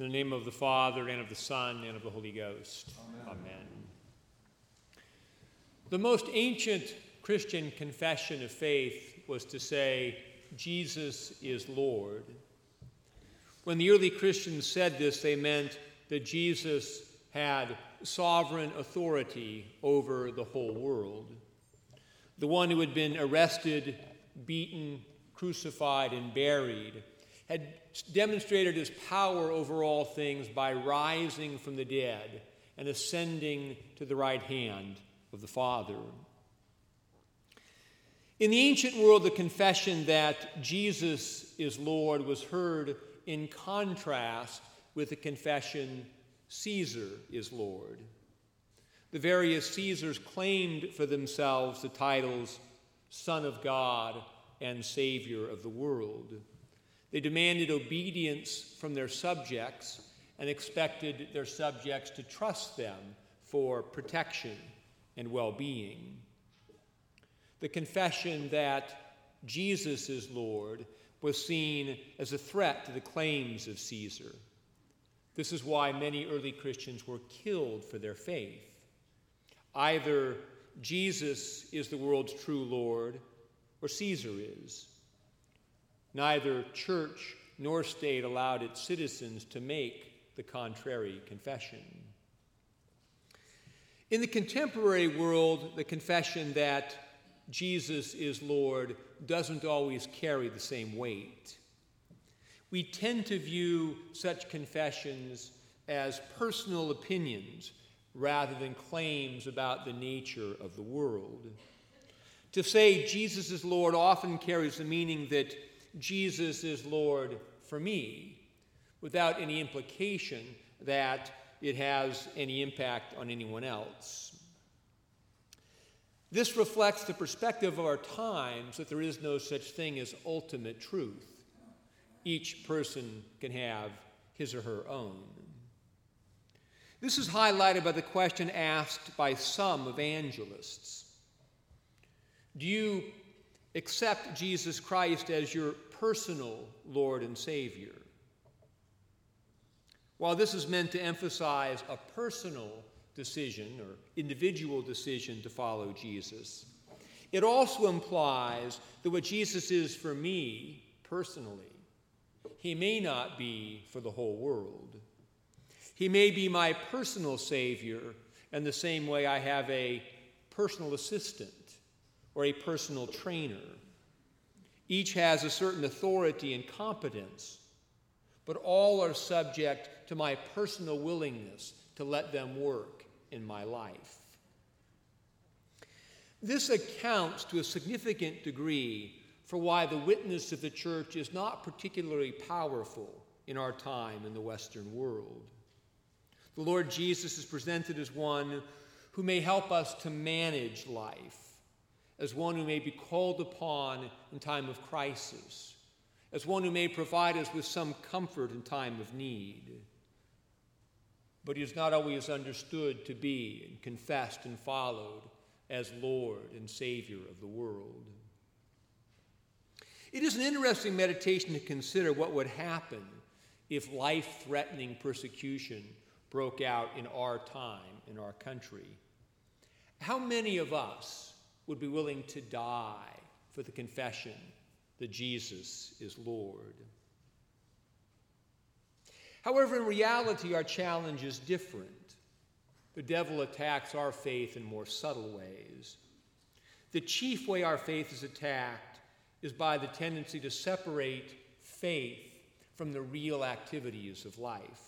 In the name of the Father, and of the Son, and of the Holy Ghost. Amen. Amen. The most ancient Christian confession of faith was to say, Jesus is Lord. When the early Christians said this, they meant that Jesus had sovereign authority over the whole world. The one who had been arrested, beaten, crucified, and buried had demonstrated his power over all things by rising from the dead and ascending to the right hand of the Father. In the ancient world, the confession that Jesus is Lord was heard in contrast with the confession Caesar is Lord. The various Caesars claimed for themselves the titles Son of God and Savior of the world. They demanded obedience from their subjects and expected their subjects to trust them for protection and well being. The confession that Jesus is Lord was seen as a threat to the claims of Caesar. This is why many early Christians were killed for their faith. Either Jesus is the world's true Lord, or Caesar is. Neither church nor state allowed its citizens to make the contrary confession. In the contemporary world, the confession that Jesus is Lord doesn't always carry the same weight. We tend to view such confessions as personal opinions rather than claims about the nature of the world. To say Jesus is Lord often carries the meaning that Jesus is Lord for me, without any implication that it has any impact on anyone else. This reflects the perspective of our times that there is no such thing as ultimate truth. Each person can have his or her own. This is highlighted by the question asked by some evangelists Do you accept Jesus Christ as your personal Lord and Savior? While this is meant to emphasize a personal decision or individual decision to follow Jesus, it also implies that what Jesus is for me personally, he may not be for the whole world. He may be my personal Savior in the same way I have a personal assistant or a personal trainer. Each has a certain authority and competence, but all are subject to my personal willingness to let them work in my life. This accounts to a significant degree for why the witness of the church is not particularly powerful in our time in the Western world. The Lord Jesus is presented as one who may help us to manage life, as one who may be called upon in time of crisis, as one who may provide us with some comfort in time of need. But he is not always understood to be and confessed and followed as Lord and Savior of the world. It is an interesting meditation to consider what would happen if life threatening persecution broke out in our time, in our country, how many of us would be willing to die for the confession that Jesus is Lord? However, in reality, our challenge is different. The devil attacks our faith in more subtle ways. The chief way our faith is attacked is by the tendency to separate faith from the real activities of life.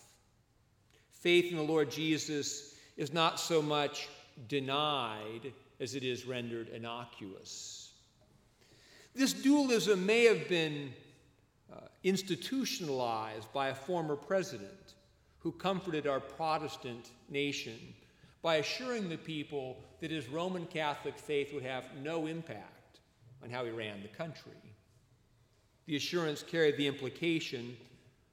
Faith in the Lord Jesus is not so much denied as it is rendered innocuous. This dualism may have been uh, institutionalized by a former president who comforted our Protestant nation by assuring the people that his Roman Catholic faith would have no impact on how he ran the country. The assurance carried the implication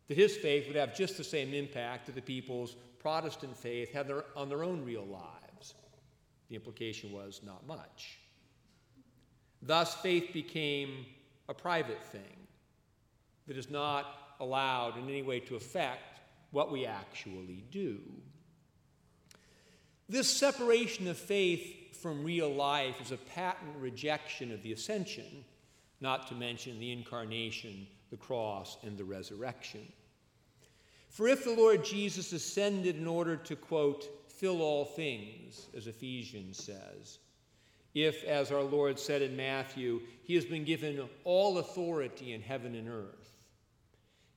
that his faith would have just the same impact that the people's Protestant faith had their, on their own real lives. The implication was not much. Thus, faith became a private thing that is not allowed in any way to affect what we actually do. This separation of faith from real life is a patent rejection of the ascension, not to mention the incarnation, the cross, and the resurrection. For if the Lord Jesus ascended in order to, quote, fill all things, as Ephesians says, if, as our Lord said in Matthew, he has been given all authority in heaven and earth,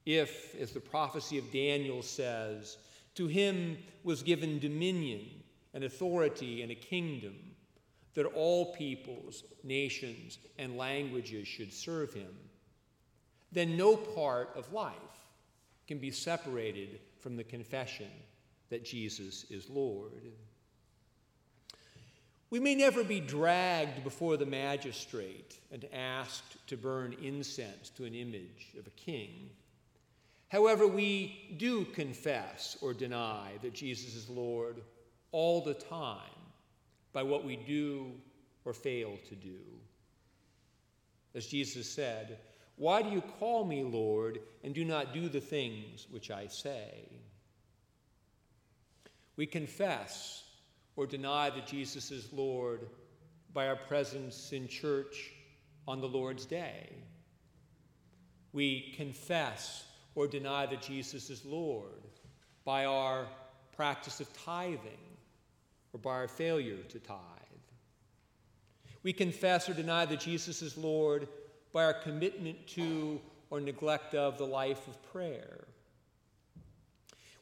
if, as the prophecy of Daniel says, to him was given dominion and authority and a kingdom, that all peoples, nations, and languages should serve him, then no part of life can be separated from the confession that Jesus is Lord. We may never be dragged before the magistrate and asked to burn incense to an image of a king. However, we do confess or deny that Jesus is Lord all the time by what we do or fail to do. As Jesus said, Why do you call me Lord and do not do the things which I say? We confess or deny that Jesus is Lord by our presence in church on the Lord's day. We confess or deny that Jesus is Lord by our practice of tithing or by our failure to tithe. We confess or deny that Jesus is Lord by our commitment to or neglect of the life of prayer.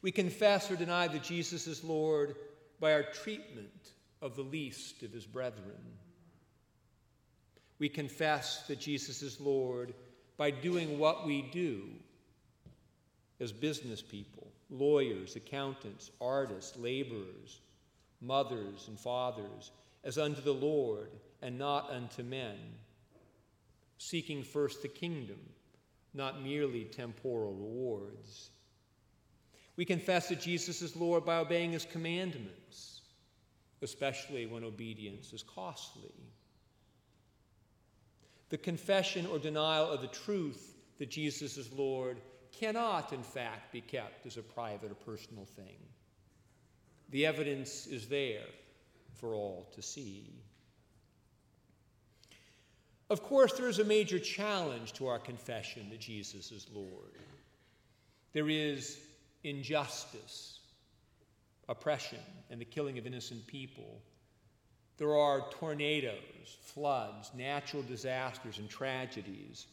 We confess or deny that Jesus is Lord by our treatment of the least of his brethren. We confess that Jesus is Lord by doing what we do as business people, lawyers, accountants, artists, laborers, mothers, and fathers, as unto the Lord and not unto men, seeking first the kingdom, not merely temporal rewards. We confess that Jesus is Lord by obeying his commandments, especially when obedience is costly. The confession or denial of the truth that Jesus is Lord cannot, in fact, be kept as a private or personal thing. The evidence is there for all to see. Of course, there is a major challenge to our confession that Jesus is Lord. There is injustice, oppression, and the killing of innocent people. There are tornadoes, floods, natural disasters, and tragedies.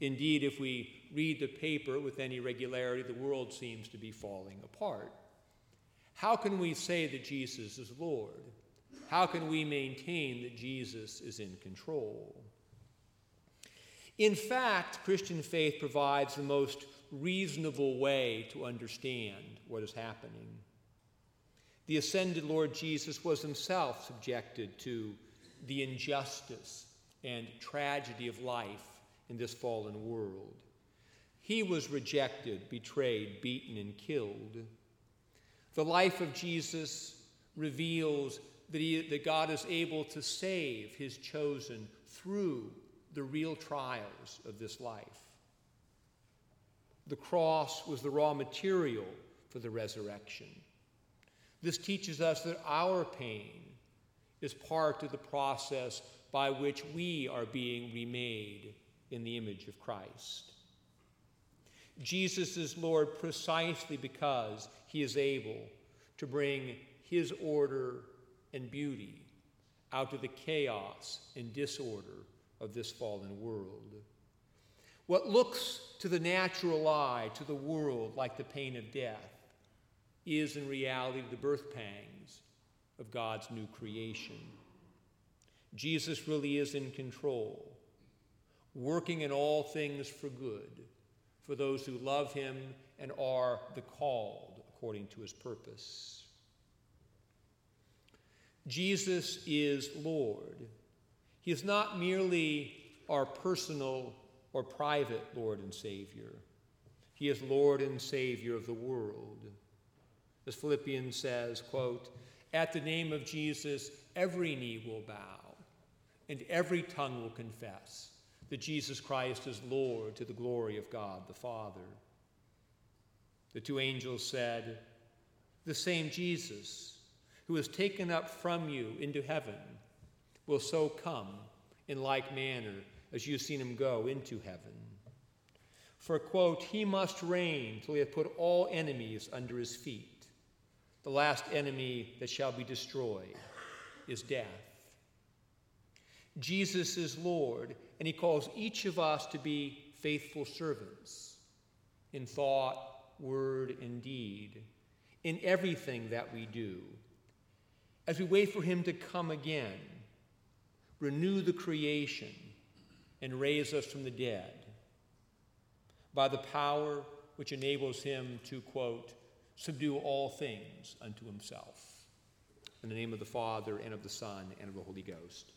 Indeed, if we read the paper with any regularity, the world seems to be falling apart. How can we say that Jesus is Lord? How can we maintain that Jesus is in control? In fact, Christian faith provides the most reasonable way to understand what is happening. The ascended Lord Jesus was himself subjected to the injustice and tragedy of life in this fallen world. He was rejected, betrayed, beaten, and killed. The life of Jesus reveals that, he, that God is able to save his chosen through the real trials of this life. The cross was the raw material for the resurrection. This teaches us that our pain is part of the process by which we are being remade in the image of Christ. Jesus is Lord precisely because he is able to bring his order and beauty out of the chaos and disorder of this fallen world. What looks to the natural eye, to the world, like the pain of death, is in reality the birth pangs of God's new creation. Jesus really is in control, working in all things for good for those who love him and are the called according to his purpose. Jesus is Lord. He is not merely our personal or private Lord and Savior. He is Lord and Savior of the world. As Philippians says, quote, at the name of Jesus, every knee will bow and every tongue will confess that Jesus Christ is Lord to the glory of God the Father. The two angels said, The same Jesus who was taken up from you into heaven will so come in like manner as you've seen him go into heaven. For, quote, he must reign till he hath put all enemies under his feet. The last enemy that shall be destroyed is death. Jesus is Lord, and he calls each of us to be faithful servants in thought, word, and deed, in everything that we do. As we wait for him to come again, renew the creation, and raise us from the dead by the power which enables him to, quote, subdue all things unto himself. In the name of the Father, and of the Son, and of the Holy Ghost.